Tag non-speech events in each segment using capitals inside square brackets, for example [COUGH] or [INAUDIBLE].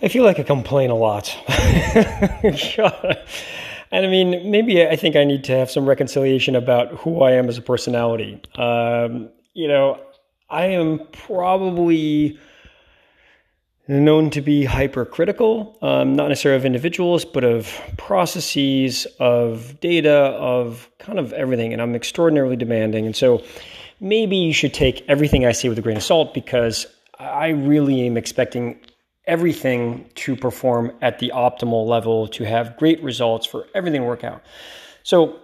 I feel like I complain a lot. [LAUGHS] and I mean, maybe I think I need to have some reconciliation about who I am as a personality. Um, you know, I am probably known to be hypercritical, um, not necessarily of individuals, but of processes, of data, of kind of everything. And I'm extraordinarily demanding. And so maybe you should take everything I say with a grain of salt because I really am expecting everything to perform at the optimal level, to have great results for everything work out. So,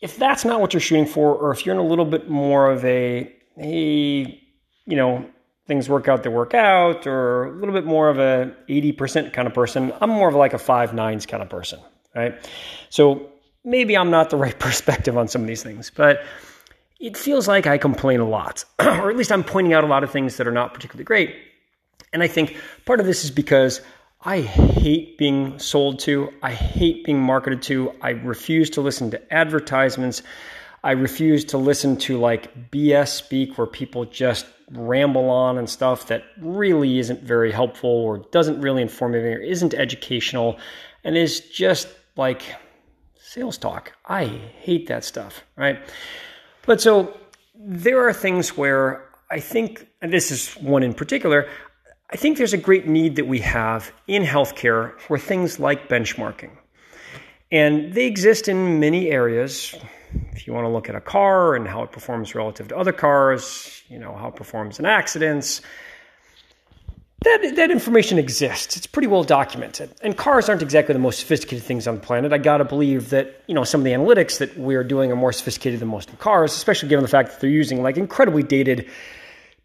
if that's not what you're shooting for, or if you're in a little bit more of a, hey, you know, things work out, they work out, or a little bit more of a 80% kind of person, I'm more of like a five nines kind of person, right? So, maybe I'm not the [LAUGHS] right perspective on some of these things, but it feels like I complain a lot, [CLEARS THROAT] or at least I'm pointing out a lot of things that are not particularly great. And I think part of this is because I hate being sold to, I hate being marketed to, I refuse to listen to advertisements. I refuse to listen to like BS speak where people just ramble on and stuff that really isn't very helpful or doesn't really inform me or isn't educational and is just like sales talk. I hate that stuff, right? But so there are things where I think, and this is one in particular, I think there's a great need that we have in healthcare for things like benchmarking. And they exist in many areas. If you want to look at a car and how it performs relative to other cars, you know, how it performs in accidents, that, that information exists. It's pretty well documented. And cars aren't exactly the most sophisticated things on the planet. I got to believe that, you know, some of the analytics that we're doing are more sophisticated than most of the cars, especially given the fact that they're using like incredibly dated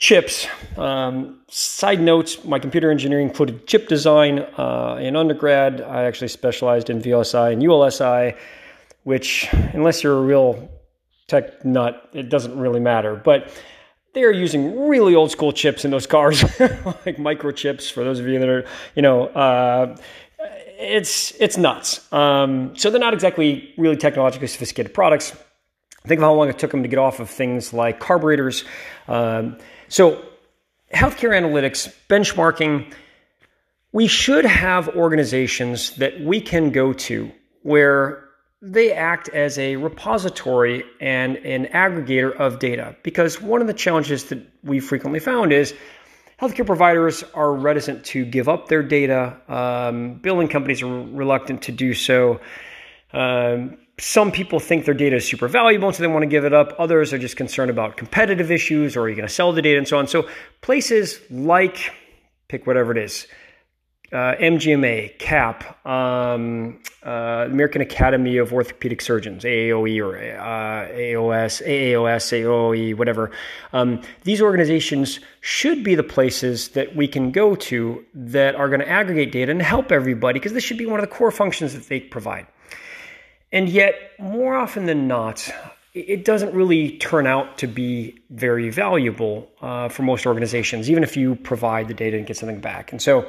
chips. Um, side notes: my computer engineering included chip design uh, in undergrad. I actually specialized in VLSI and ULSI, which, unless you're a real tech nut, it doesn't really matter. But they're using really old school chips in those cars, [LAUGHS] like microchips. For those of you that are, you know. Uh, it's it's nuts. Um, so they're not exactly really technologically sophisticated products. Think of how long it took them to get off of things like carburetors. Um, so, healthcare analytics, benchmarking, we should have organizations that we can go to where they act as a repository and an aggregator of data. Because one of the challenges that we frequently found is healthcare providers are reticent to give up their data, um, billing companies are reluctant to do so. Um, some people think their data is super valuable, so they want to give it up. Others are just concerned about competitive issues or are you going to sell the data and so on. So places like, pick whatever it is, uh, MGMA, CAP, um, uh, American Academy of Orthopedic Surgeons, AAOE or uh, AOS, AAOS, AOE, whatever. Um, these organizations should be the places that we can go to that are going to aggregate data and help everybody because this should be one of the core functions that they provide. And yet, more often than not, it doesn't really turn out to be very valuable uh, for most organizations, even if you provide the data and get something back. And so,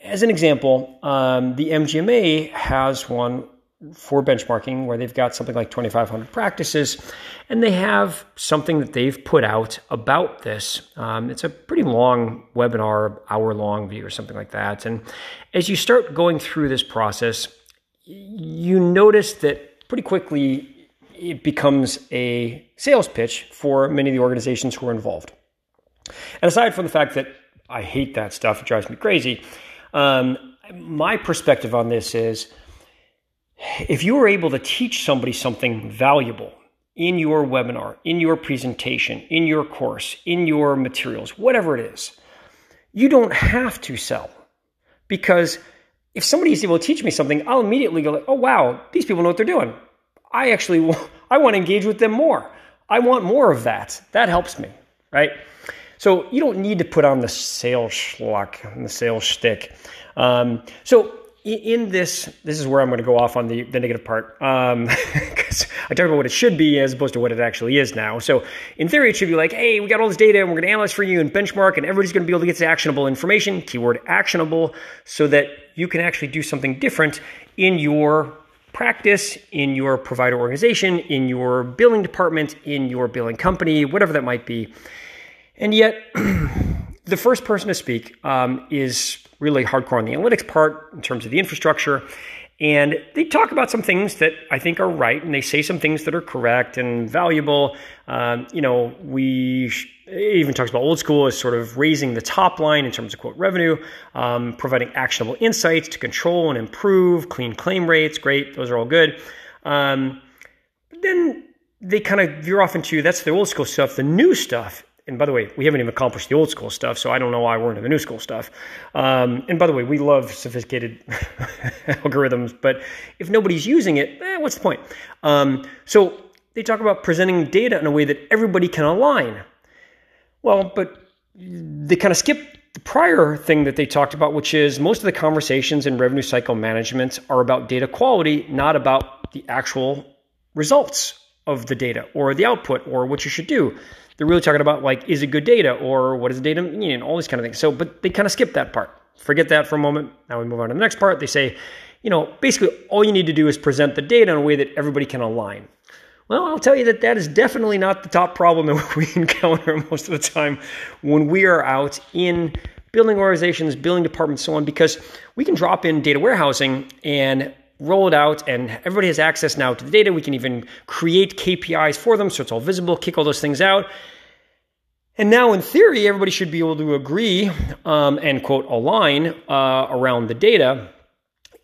as an example, um, the MGMA has one for benchmarking where they've got something like 2,500 practices, and they have something that they've put out about this. Um, it's a pretty long webinar, hour long view or something like that. And as you start going through this process, you notice that pretty quickly it becomes a sales pitch for many of the organizations who are involved. And aside from the fact that I hate that stuff, it drives me crazy, um, my perspective on this is if you are able to teach somebody something valuable in your webinar, in your presentation, in your course, in your materials, whatever it is, you don't have to sell because if somebody is able to teach me something, I'll immediately go like, oh wow, these people know what they're doing. I actually [LAUGHS] I want to engage with them more. I want more of that. That helps me, right? So you don't need to put on the sales schlock and the sales shtick. Um, so in this, this is where I'm going to go off on the, the negative part because um, [LAUGHS] I talk about what it should be as opposed to what it actually is now. So in theory, it should be like, hey, we got all this data and we're going to analyze for you and benchmark, and everybody's going to be able to get actionable information, keyword actionable, so that you can actually do something different in your practice, in your provider organization, in your billing department, in your billing company, whatever that might be. And yet, [CLEARS THROAT] the first person to speak um, is really hardcore on the analytics part in terms of the infrastructure. And they talk about some things that I think are right, and they say some things that are correct and valuable. Um, you know, we sh- even talks about old school as sort of raising the top line in terms of quote revenue, um, providing actionable insights to control and improve, clean claim rates. Great, those are all good. Um, then they kind of veer off into that's the old school stuff. The new stuff and by the way, we haven't even accomplished the old school stuff, so I don't know why we're into the new school stuff. Um, and by the way, we love sophisticated [LAUGHS] algorithms, but if nobody's using it, eh, what's the point? Um, so they talk about presenting data in a way that everybody can align. Well, but they kind of skip the prior thing that they talked about, which is most of the conversations in revenue cycle management are about data quality, not about the actual results of the data or the output or what you should do. They're really talking about like, is it good data or what does the data mean? All these kind of things. So, but they kind of skip that part. Forget that for a moment. Now we move on to the next part. They say, you know, basically all you need to do is present the data in a way that everybody can align. Well, I'll tell you that that is definitely not the top problem [LAUGHS] that we encounter most of the time when we are out in building organizations, building departments, so on, because we can drop in data warehousing and roll it out, and everybody has access now to the data. We can even create KPIs for them so it's all visible, kick all those things out. And now, in theory, everybody should be able to agree um, and quote align uh, around the data.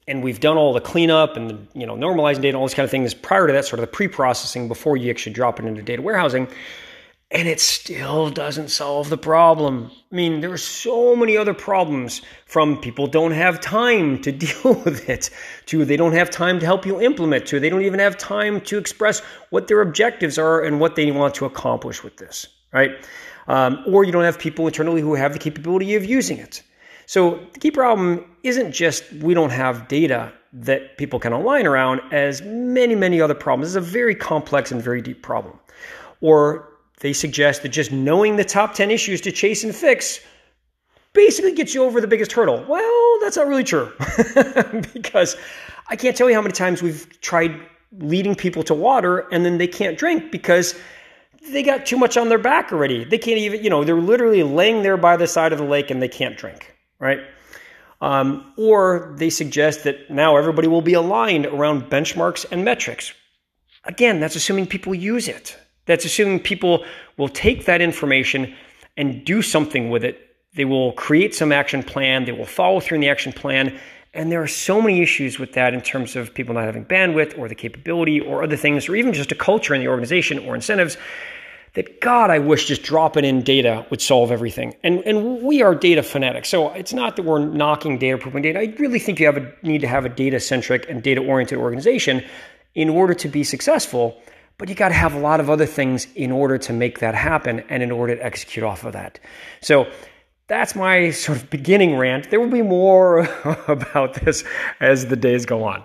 And we've done all the cleanup and the, you know normalizing data, all these kind of things prior to that, sort of the pre-processing before you actually drop it into data warehousing and it still doesn't solve the problem. I mean, there are so many other problems from people don't have time to [LAUGHS] deal with it, to they don't have time to help you implement, to they don't even have time to express what their objectives are and what they want to accomplish with this, right? Um, or you don't have people internally who have the capability of using it. So the key problem isn't just we don't have data that people can align around, as many, many other problems. It's a very complex and very deep problem. Or they suggest that just knowing the top 10 issues to chase and fix basically gets you over the biggest hurdle. Well, that's not really true [LAUGHS] because I can't tell you how many times we've tried leading people to water and then they can't drink because they got too much on their back already. They can't even, you know, they're literally laying there by the side of the lake and they can't drink, right? Um, or they suggest that now everybody will be aligned around benchmarks and metrics. Again, that's assuming people use it. That's assuming people will take that information and do something with it. They will create some action plan, they will follow through in the action plan. And there are so many issues with that in terms of people not having bandwidth or the capability or other things, or even just a culture in the organization or incentives that God, I wish just dropping in data would solve everything. And and we are data fanatics. So it's not that we're knocking data, proving data. I really think you have a need to have a data centric and data oriented organization in order to be successful. But you got to have a lot of other things in order to make that happen and in order to execute off of that. So that's my sort of beginning rant. There will be more [LAUGHS] about this as the days go on.